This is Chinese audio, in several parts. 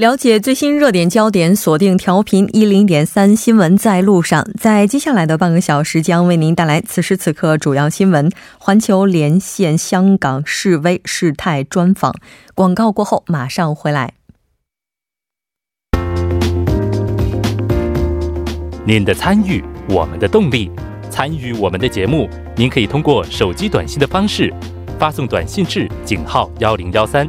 了解最新热点焦点，锁定调频一零点三新闻在路上。在接下来的半个小时，将为您带来此时此刻主要新闻。环球连线香港示威事态专访。广告过后马上回来。您的参与，我们的动力。参与我们的节目，您可以通过手机短信的方式发送短信至井号幺零幺三。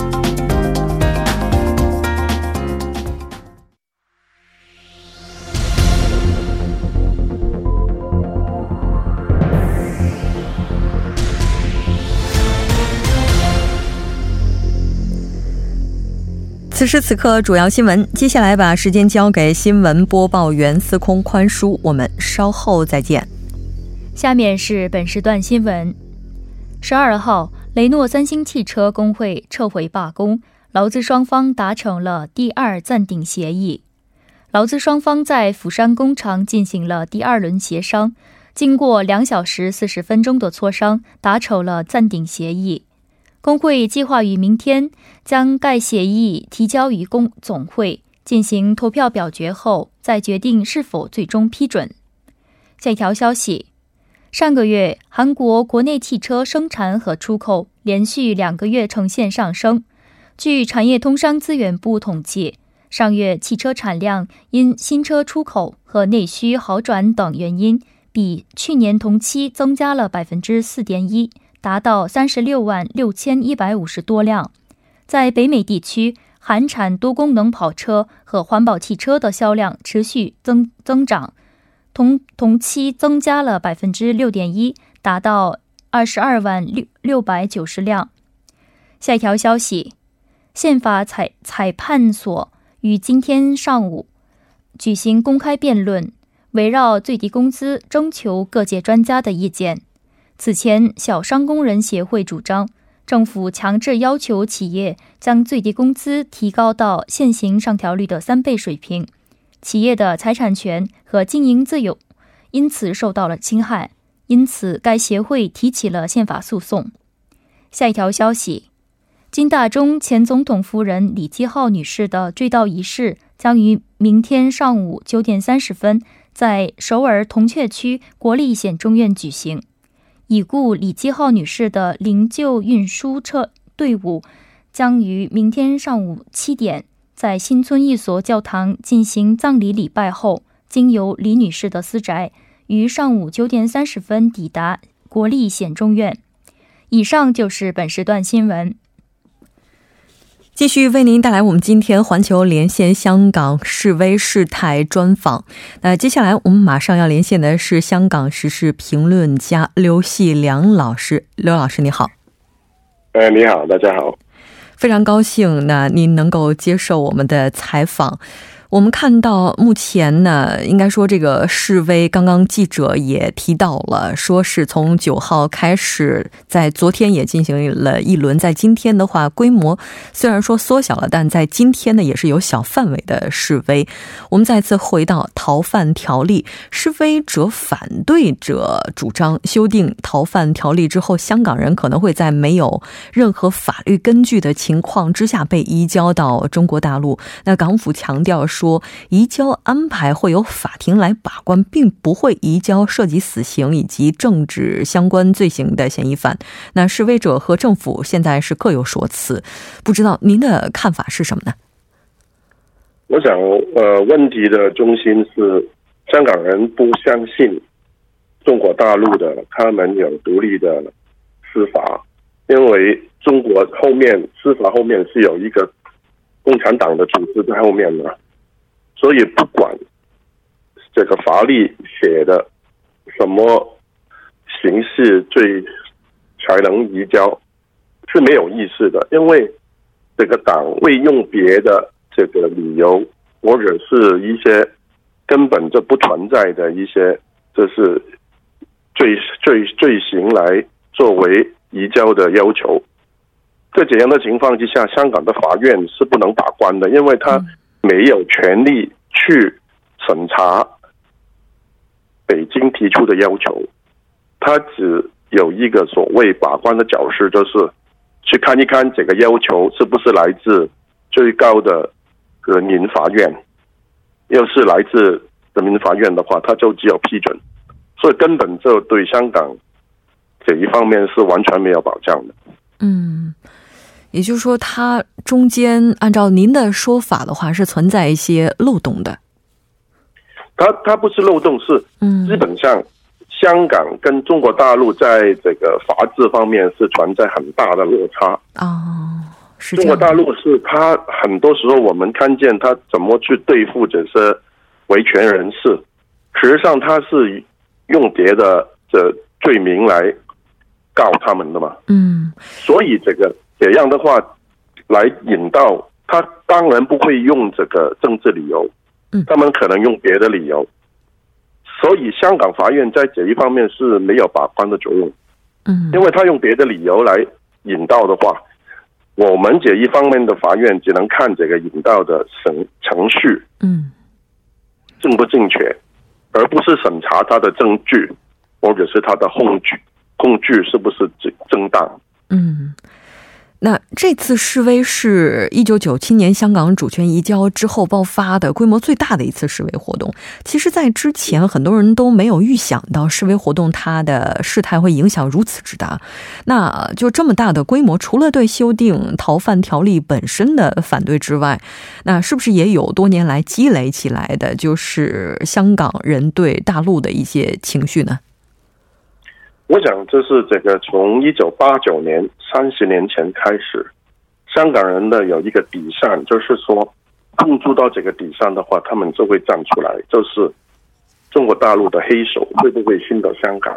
此时此刻，主要新闻。接下来把时间交给新闻播报员司空宽叔，我们稍后再见。下面是本时段新闻：十二号，雷诺三星汽车工会撤回罢工，劳资双方达成了第二暂定协议。劳资双方在釜山工厂进行了第二轮协商，经过两小时四十分钟的磋商，达成了暂定协议。工会计划于明天将该协议提交于工总会进行投票表决后，再决定是否最终批准。下一条消息：上个月，韩国国内汽车生产和出口连续两个月呈现上升。据产业通商资源部统计，上月汽车产量因新车出口和内需好转等原因，比去年同期增加了百分之四点一。达到三十六万六千一百五十多辆，在北美地区，韩产多功能跑车和环保汽车的销量持续增增长，同同期增加了百分之六点一，达到二十二万六六百九十辆。下一条消息，宪法裁裁判所于今天上午举行公开辩论，围绕最低工资征求各界专家的意见。此前，小商工人协会主张政府强制要求企业将最低工资提高到现行上调率的三倍水平，企业的财产权和经营自由因此受到了侵害。因此，该协会提起了宪法诉讼。下一条消息：金大中前总统夫人李基浩女士的追悼仪式将于明天上午九点三十分在首尔铜雀区国立显中院举行。已故李基浩女士的灵柩运输车队伍将于明天上午七点在新村一所教堂进行葬礼礼拜后，经由李女士的私宅，于上午九点三十分抵达国立显忠院。以上就是本时段新闻。继续为您带来我们今天环球连线香港示威事态专访。那接下来我们马上要连线的是香港时事评论家刘细良老师。刘老师，你好。哎，你好，大家好。非常高兴，那您能够接受我们的采访。我们看到，目前呢，应该说这个示威，刚刚记者也提到了，说是从九号开始，在昨天也进行了一轮，在今天的话，规模虽然说缩小了，但在今天呢，也是有小范围的示威。我们再次回到逃犯条例，示威者、反对者主张修订逃犯条例之后，香港人可能会在没有任何法律根据的情况之下被移交到中国大陆。那港府强调说。说移交安排会由法庭来把关，并不会移交涉及死刑以及政治相关罪行的嫌疑犯。那示威者和政府现在是各有说辞，不知道您的看法是什么呢？我想，呃，问题的中心是香港人不相信中国大陆的，他们有独立的司法，因为中国后面司法后面是有一个共产党的组织在后面的。所以不管这个法律写的什么形式最才能移交是没有意思的，因为这个党会用别的这个理由或者是一些根本就不存在的一些，就是罪罪罪行来作为移交的要求。在这样的情况之下，香港的法院是不能把关的，因为他没有权利去审查北京提出的要求，他只有一个所谓把关的角色，就是去看一看这个要求是不是来自最高的人民法院。要是来自人民法院的话，他就只有批准，所以根本就对香港这一方面是完全没有保障的。嗯，也就是说，它中间按照您的说法的话，是存在一些漏洞的。它它不是漏洞，是嗯，基本上香港跟中国大陆在这个法治方面是存在很大的落差啊。中国大陆是他很多时候我们看见他怎么去对付这些维权人士，实际上他是用别的这罪名来告他们的嘛。嗯，所以这个这样的话来引导他，当然不会用这个政治理由，嗯，他们可能用别的理由。所以香港法院在这一方面是没有把关的作用。嗯，因为他用别的理由来引导的话。我们这一方面的法院只能看这个引导的程程序，嗯，正不正确，而不是审查他的证据，或者是他的控据控据是不是正正当，嗯。那这次示威是一九九七年香港主权移交之后爆发的规模最大的一次示威活动。其实，在之前很多人都没有预想到示威活动它的事态会影响如此之大。那就这么大的规模，除了对修订逃犯条例本身的反对之外，那是不是也有多年来积累起来的，就是香港人对大陆的一些情绪呢？我想，这是这个从一九八九年三十年前开始，香港人的有一个底线，就是说，碰触到这个底线的话，他们就会站出来，就是中国大陆的黑手会不会侵到香港，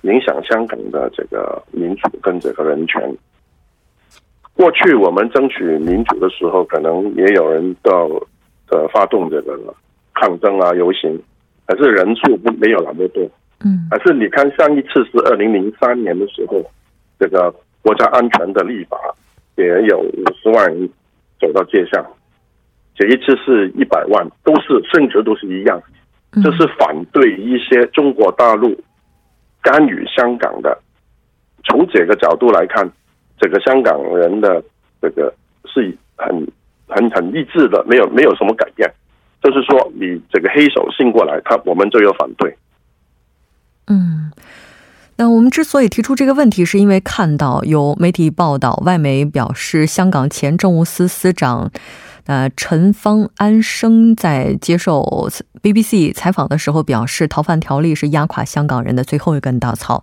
影响香港的这个民主跟这个人权。过去我们争取民主的时候，可能也有人到呃发动这个抗争啊、游行，可是人数不没有那么多。嗯，还是你看上一次是二零零三年的时候，这个国家安全的立法也有五十万人走到街上，这一次是一百万，都是甚至都是一样，这是反对一些中国大陆干预香港的。从这个角度来看，这个香港人的这个是很很很一致的，没有没有什么改变，就是说你这个黑手信过来，他我们就要反对。嗯，那我们之所以提出这个问题，是因为看到有媒体报道，外媒表示，香港前政务司司长呃陈方安生在接受 BBC 采访的时候表示，逃犯条例是压垮香港人的最后一根稻草。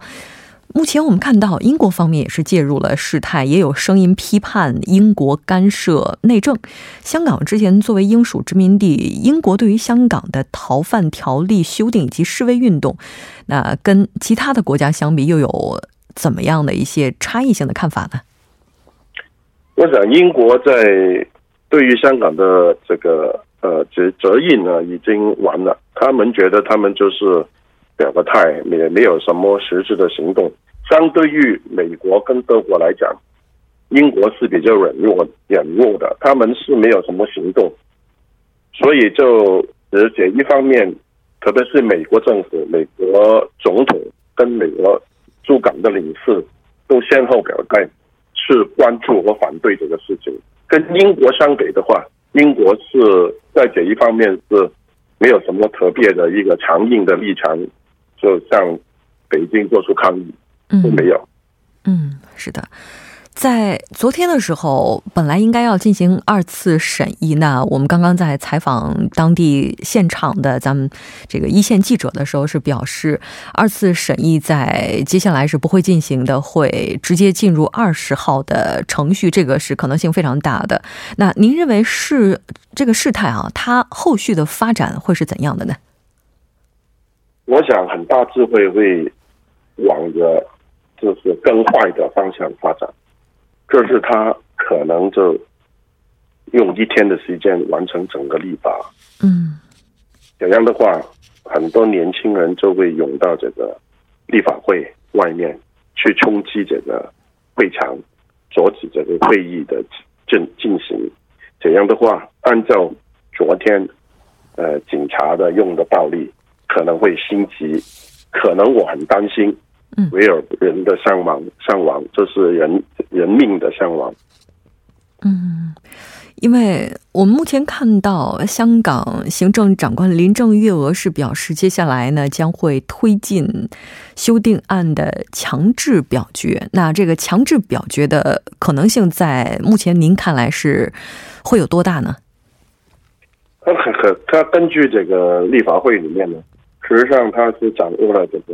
目前我们看到，英国方面也是介入了事态，也有声音批判英国干涉内政。香港之前作为英属殖民地，英国对于香港的逃犯条例修订以及示威运动，那跟其他的国家相比，又有怎么样的一些差异性的看法呢？我想，英国在对于香港的这个呃责责任呢，已经完了。他们觉得他们就是。表个态也没有什么实质的行动。相对于美国跟德国来讲，英国是比较软弱、软弱的，他们是没有什么行动。所以就而且一方面，特别是美国政府、美国总统跟美国驻港的领事都先后表态，是关注和反对这个事情。跟英国相比的话，英国是在这一方面是没有什么特别的一个强硬的立场。就向北京做出抗议，都没有。嗯，是的，在昨天的时候，本来应该要进行二次审议。那我们刚刚在采访当地现场的咱们这个一线记者的时候，是表示二次审议在接下来是不会进行的，会直接进入二十号的程序。这个是可能性非常大的。那您认为是这个事态啊，它后续的发展会是怎样的呢？我想很大智慧会往着就是更坏的方向发展，这是他可能就用一天的时间完成整个立法。嗯，这样的话，很多年轻人就会涌到这个立法会外面去冲击这个会场，阻止这个会议的进进行。这样的话，按照昨天呃警察的用的暴力，可能会心急，可能我很担心，嗯，维尔人的伤亡伤亡，这是人人命的伤亡。嗯，因为我们目前看到香港行政长官林郑月娥是表示，接下来呢将会推进修订案的强制表决。那这个强制表决的可能性，在目前您看来是会有多大呢？他他根据这个立法会里面呢，实际上他是掌握了这个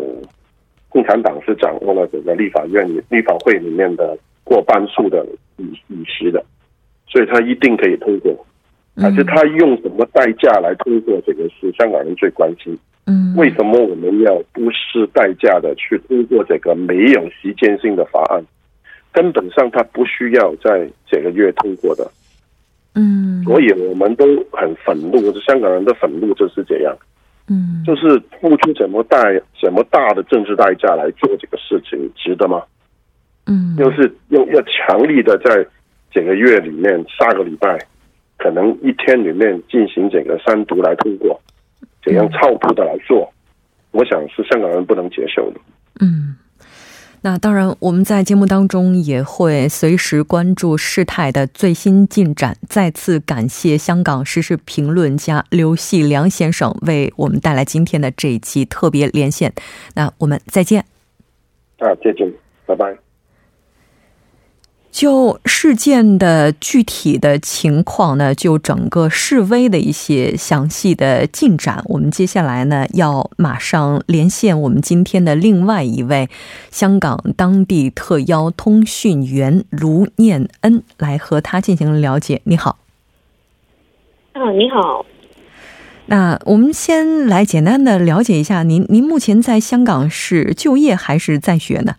共产党是掌握了这个立法院立法会里面的过半数的议议席的。所以他一定可以通过，但是他用什么代价来通过，这个是香港人最关心。嗯，为什么我们要不失代价的去通过这个没有时间性的法案？根本上他不需要在这个月通过的。嗯，所以我们都很愤怒，香港人的愤怒就是这样。嗯，就是付出怎么大、怎么大的政治代价来做这个事情，值得吗？嗯，又是要要强力的在。整个月里面，下个礼拜可能一天里面进行整个三读来通过，怎样操谱的来做，我想是香港人不能接受的。嗯，那当然，我们在节目当中也会随时关注事态的最新进展。再次感谢香港时事评论家刘细良先生为我们带来今天的这一期特别连线。那我们再见。啊，再见，拜拜。就事件的具体的情况呢，就整个示威的一些详细的进展，我们接下来呢要马上连线我们今天的另外一位香港当地特邀通讯员卢念恩，来和他进行了解。你好，啊，你好。那我们先来简单的了解一下，您您目前在香港是就业还是在学呢？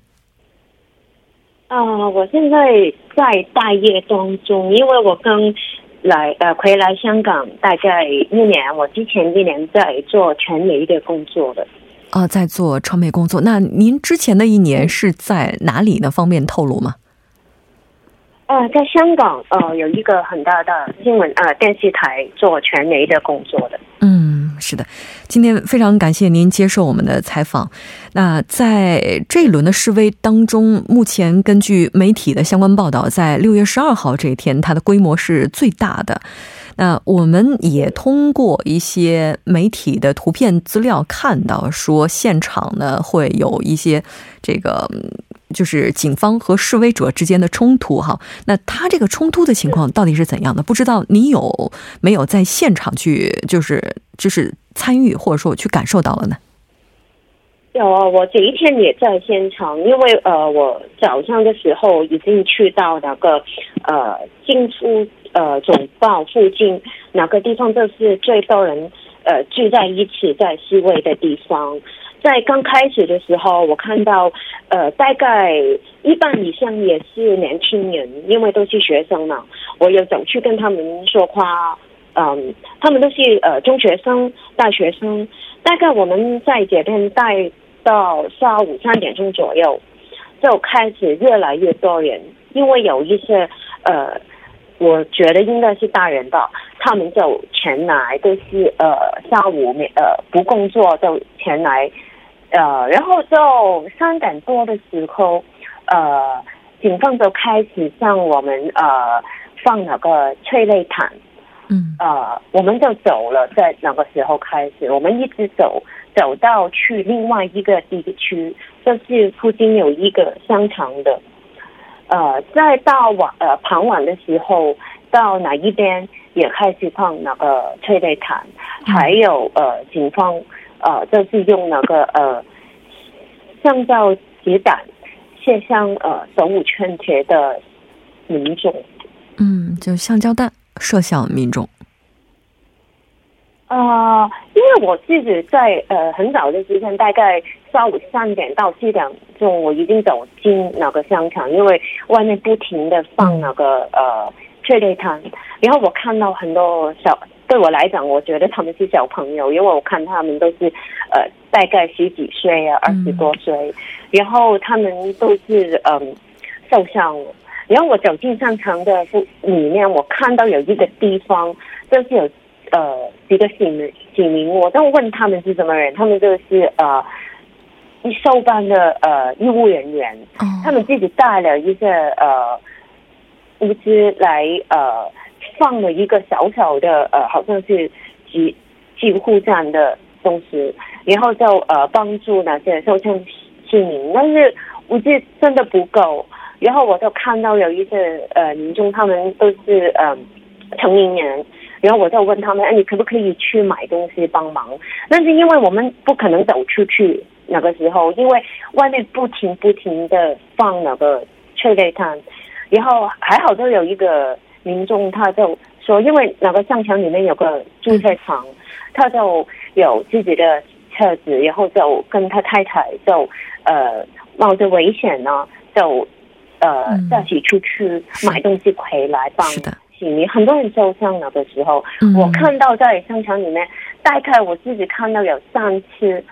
啊，我现在在待业当中，因为我刚来呃回来香港大概一年，我之前一年在做传媒的工作的。啊，在做传媒工作。那您之前的一年是在哪里呢？方便透露吗？呃，在香港呃有一个很大的新闻呃电视台做传媒的工作的。嗯，是的，今天非常感谢您接受我们的采访。那在这一轮的示威当中，目前根据媒体的相关报道，在六月十二号这一天，它的规模是最大的。那我们也通过一些媒体的图片资料看到，说现场呢会有一些这个就是警方和示威者之间的冲突哈。那他这个冲突的情况到底是怎样的？不知道你有没有在现场去，就是就是参与或者说去感受到了呢？有啊，我这一天也在现场，因为呃，我早上的时候已经去到那个呃进出。呃，总报附近哪个地方都是最多人呃聚在一起在示威的地方。在刚开始的时候，我看到呃大概一半以上也是年轻人，因为都是学生嘛。我有走去跟他们说话，嗯，他们都是呃中学生、大学生。大概我们在这边待到下午三点钟左右，就开始越来越多人，因为有一些呃。我觉得应该是大人吧，他们就前来都是呃下午没呃不工作就前来，呃然后就三点多的时候，呃警方就开始向我们呃放那个催泪弹，嗯呃我们就走了，在那个时候开始，我们一直走走到去另外一个地区，就是附近有一个商场的。呃，再到晚呃傍晚的时候，到哪一边也开始放那个催泪弹，还有呃警方呃这是用那个呃橡胶子弹射向呃手无寸铁的民众。嗯，就橡胶弹射向民众。啊，因为我自己在呃很早的时间，大概下午三点到四点钟，我已经走进那个商场，因为外面不停的放那个呃催泪弹，然后我看到很多小对我来讲，我觉得他们是小朋友，因为我看他们都是呃大概十几岁啊，二十多岁，然后他们都是嗯受伤了。然后我走进商场的里面，我看到有一个地方就是有呃几个警民警民，我都问他们是什么人，他们就是呃一收班的呃医务人员，他们自己带了一些呃物资来呃。放了一个小小的呃，好像是几几户这样的东西，然后就呃帮助那些受伤市民，但是我觉得真的不够。然后我就看到有一些呃民众，他们都是呃成年人，然后我就问他们，哎，你可不可以去买东西帮忙？但是因为我们不可能走出去那个时候，因为外面不停不停的放那个催泪弹，然后还好都有一个。民众他就说，因为那个商场里面有个注册场，他就有自己的车子，然后就跟他太太就呃冒着危险呢，就呃一起出去买东西回来帮市民。很多人受伤了的时候，我看到在商场里面，大概我自己看到有三次。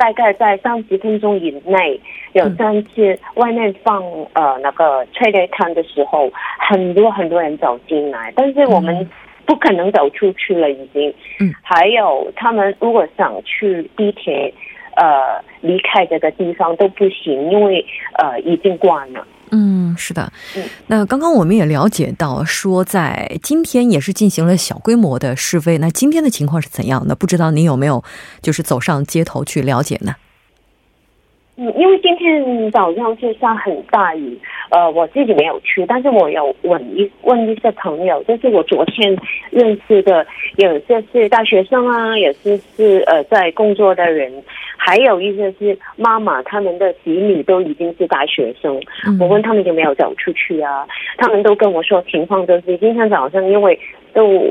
大概在三十分钟以内，有三次外面放呃那个催泪弹的时候，很多很多人走进来，但是我们不可能走出去了，已经。嗯。还有他们如果想去地铁，呃，离开这个地方都不行，因为呃已经关了。嗯，是的。那刚刚我们也了解到，说在今天也是进行了小规模的示威。那今天的情况是怎样的？不知道您有没有就是走上街头去了解呢？嗯，因为今天早上是下很大雨，呃，我自己没有去，但是我有问一问一些朋友，就是我昨天认识的，有些是大学生啊，有些是呃在工作的人。还有一些是妈妈，他们的子女都已经是大学生。我问他们有没有走出去啊？他们都跟我说，情况就是今天早上，因为都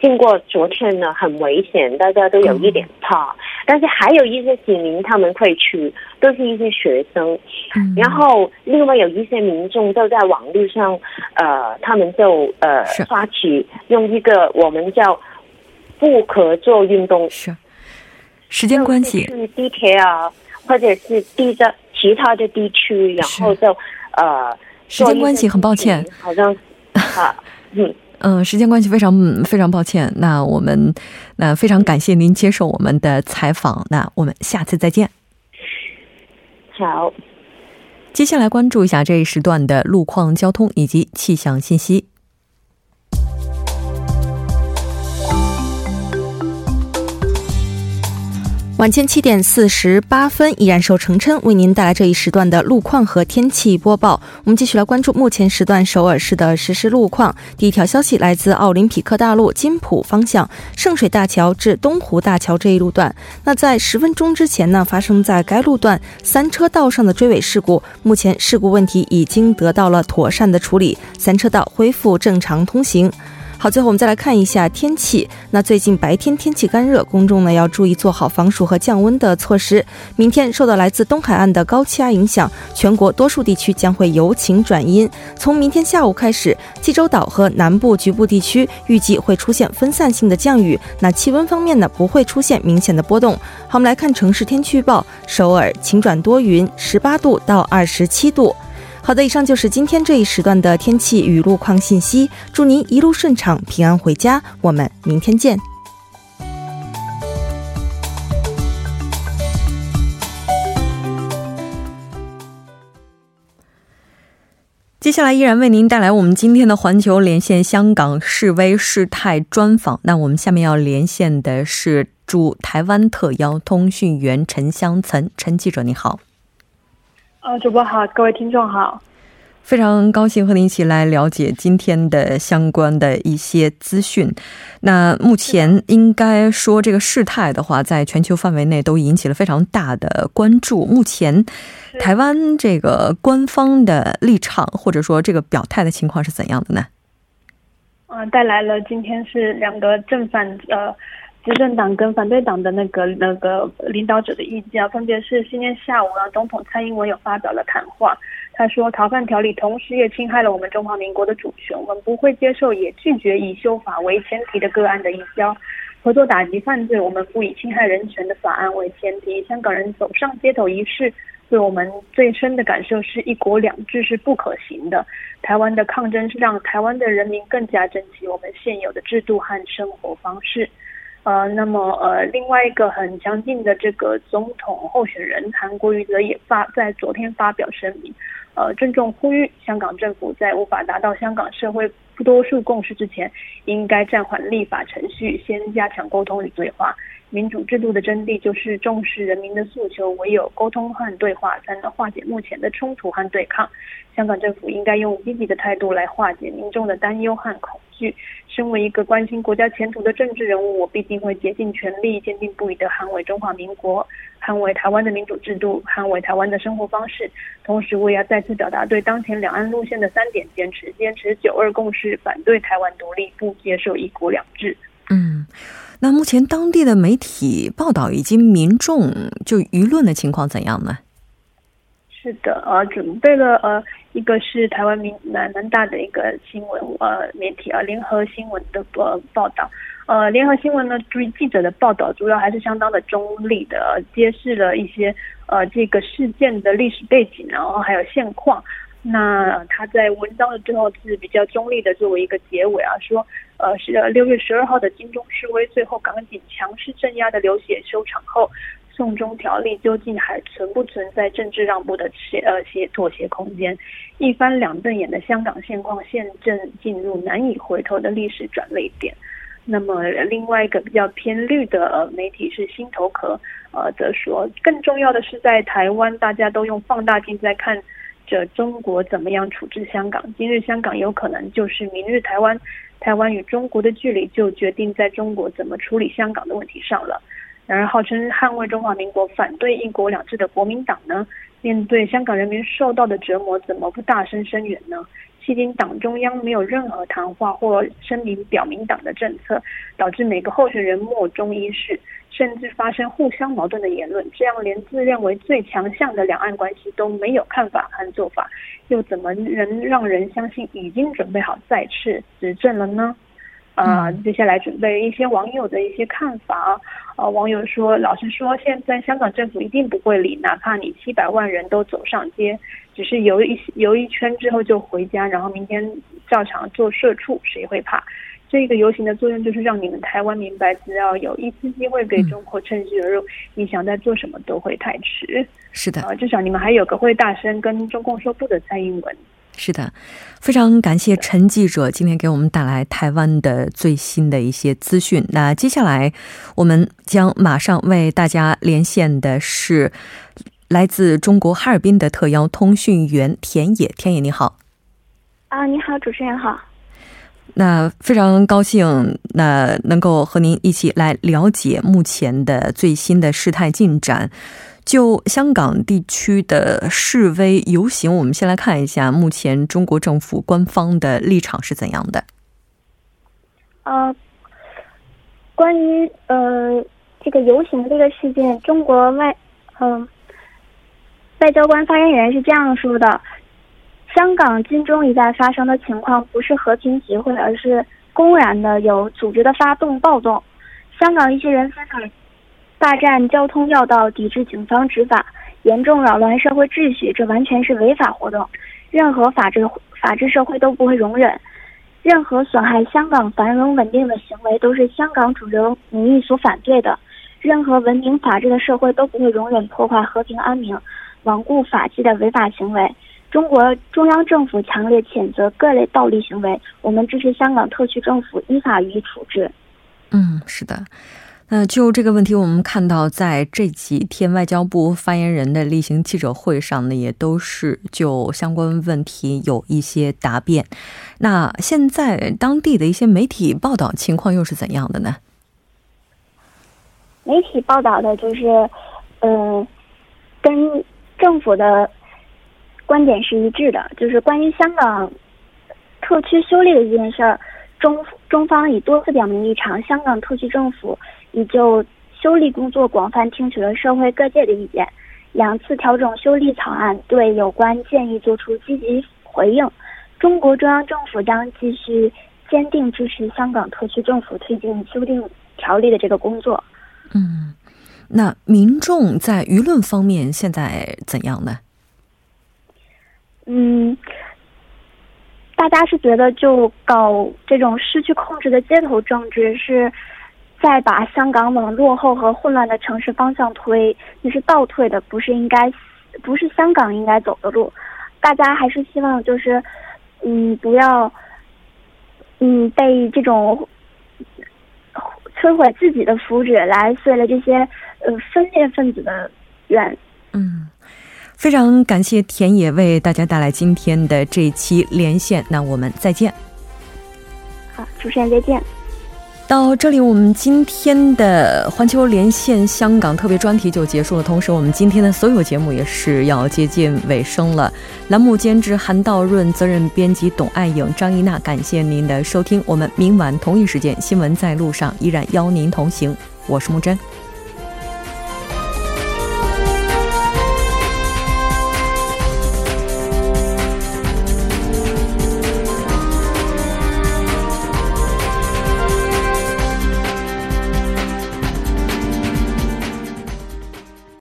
经过昨天呢，很危险，大家都有一点怕。但是还有一些市民他们会去，都是一些学生。然后另外有一些民众就在网络上，呃，他们就呃发起用一个我们叫不合作运动。是。时间关系，去地铁啊，或者是地的其他的地区，然后就呃，时间关系很抱歉，好像啊，嗯嗯，时间关系非常非常抱歉。那我们那非常感谢您接受我们的采访，那我们下次再见。好，接下来关注一下这一时段的路况、交通以及气象信息。晚间七点四十八分，依然受程琛为您带来这一时段的路况和天气播报。我们继续来关注目前时段首尔市的实时路况。第一条消息来自奥林匹克大路金浦方向圣水大桥至东湖大桥这一路段。那在十分钟之前呢，发生在该路段三车道上的追尾事故，目前事故问题已经得到了妥善的处理，三车道恢复正常通行。好，最后我们再来看一下天气。那最近白天天气干热，公众呢要注意做好防暑和降温的措施。明天受到来自东海岸的高气压影响，全国多数地区将会由晴转阴。从明天下午开始，济州岛和南部局部地区预计会出现分散性的降雨。那气温方面呢，不会出现明显的波动。好，我们来看城市天气预报：首尔晴转多云，十八度到二十七度。好的，以上就是今天这一时段的天气与路况信息。祝您一路顺畅，平安回家。我们明天见。接下来依然为您带来我们今天的环球连线香港示威事态专访。那我们下面要连线的是驻台湾特邀通讯员陈香岑，陈记者，你好。呃，主播好，各位听众好，非常高兴和您一起来了解今天的相关的一些资讯。那目前应该说，这个事态的话，在全球范围内都引起了非常大的关注。目前，台湾这个官方的立场或者说这个表态的情况是怎样的呢？嗯，带来了今天是两个正反呃。执政党跟反对党的那个那个领导者的意见啊，分别是今天下午啊，总统蔡英文有发表了谈话，他说，逃犯条例同时也侵害了我们中华民国的主权，我们不会接受，也拒绝以修法为前提的个案的移交。合作打击犯罪，我们不以侵害人权的法案为前提。香港人走上街头一事，对我们最深的感受是一国两制是不可行的。台湾的抗争是让台湾的人民更加珍惜我们现有的制度和生活方式。呃，那么呃，另外一个很强劲的这个总统候选人韩国瑜则也发在昨天发表声明。呃，郑重呼吁香港政府在无法达到香港社会不多数共识之前，应该暂缓立法程序，先加强沟通与对话。民主制度的真谛就是重视人民的诉求，唯有沟通和对话，才能化解目前的冲突和对抗。香港政府应该用积极的态度来化解民众的担忧和恐惧。身为一个关心国家前途的政治人物，我必定会竭尽全力、坚定不移地捍卫中华民国，捍卫台湾的民主制度，捍卫台湾的生活方式。同时，我也要再次表达对当前两岸路线的三点坚持：坚持九二共识，反对台湾独立，不接受一国两制。嗯，那目前当地的媒体报道以及民众就舆论的情况怎样呢？是的，呃，准备了呃，一个是台湾民南南大的一个新闻呃媒体啊，联合新闻的呃报道，呃，联合新闻呢，注意记者的报道主要还是相当的中立的，揭示了一些呃这个事件的历史背景，然后还有现况。那他在文章的最后是比较中立的，作为一个结尾啊，说呃是六月十二号的金钟示威，最后港警强势镇压的流血收场后。送中条例究竟还存不存在政治让步的协呃协妥协空间？一翻两瞪眼的香港现况现正进入难以回头的历史转捩点。那么另外一个比较偏绿的媒体是新头壳，呃，则说更重要的是在台湾，大家都用放大镜在看着中国怎么样处置香港。今日香港有可能就是明日台湾，台湾与中国的距离就决定在中国怎么处理香港的问题上了。然而，号称捍卫中华民国、反对一国两制的国民党呢，面对香港人民受到的折磨，怎么不大声声援呢？迄今，党中央没有任何谈话或声明表明党的政策，导致每个候选人莫衷一是，甚至发生互相矛盾的言论。这样，连自认为最强项的两岸关系都没有看法和做法，又怎么能让人相信已经准备好再次执政了呢？啊，接下来准备一些网友的一些看法。呃，网友说，老实说，现在香港政府一定不会理，哪怕你七百万人都走上街，只是游一游一圈之后就回家，然后明天照常做社畜，谁会怕？这个游行的作用就是让你们台湾明白，只要有一丝机会给中国趁虚而入，你想再做什么都会太迟。是的，至少你们还有个会大声跟中共说不的蔡英文。是的，非常感谢陈记者今天给我们带来台湾的最新的一些资讯。那接下来我们将马上为大家连线的是来自中国哈尔滨的特邀通讯员田野。田野你好，啊，你好，主持人好。那非常高兴，那能够和您一起来了解目前的最新的事态进展。就香港地区的示威游行，我们先来看一下目前中国政府官方的立场是怎样的。呃，关于呃这个游行这个事件，中国外嗯外交官发言人是这样说的：香港金钟一带发生的情况不是和平集会，而是公然的有组织的发动暴动。香港一些人非常。霸占交通要道，抵制警方执法，严重扰乱社会秩序，这完全是违法活动。任何法治法治社会都不会容忍，任何损害香港繁荣稳定的行为都是香港主流民意所反对的。任何文明法治的社会都不会容忍破坏和平安宁、罔顾法纪的违法行为。中国中央政府强烈谴责各类暴力行为，我们支持香港特区政府依法予以处置。嗯，是的。那就这个问题，我们看到在这几天外交部发言人的例行记者会上呢，也都是就相关问题有一些答辩。那现在当地的一些媒体报道情况又是怎样的呢？媒体报道的就是，嗯，跟政府的观点是一致的，就是关于香港特区修例的这件事儿，中中方已多次表明立场，香港特区政府。已就修例工作广泛听取了社会各界的意见，两次调整修例草案，对有关建议作出积极回应。中国中央政府将继续坚定支持香港特区政府推进修订条例的这个工作。嗯，那民众在舆论方面现在怎样呢？嗯，大家是觉得就搞这种失去控制的街头政治，是在把香港往落后和混乱的城市方向推，那是倒退的，不是应该，不是香港应该走的路。大家还是希望就是，嗯，不要，嗯，被这种摧毁自己的福祉来碎了这些呃分裂分子的愿。嗯。非常感谢田野为大家带来今天的这一期连线，那我们再见。好，主持人再见。到这里，我们今天的环球连线香港特别专题就结束了。同时，我们今天的所有节目也是要接近尾声了。栏目监制韩道润，责任编辑董爱颖、张一娜，感谢您的收听。我们明晚同一时间，新闻在路上依然邀您同行。我是木真。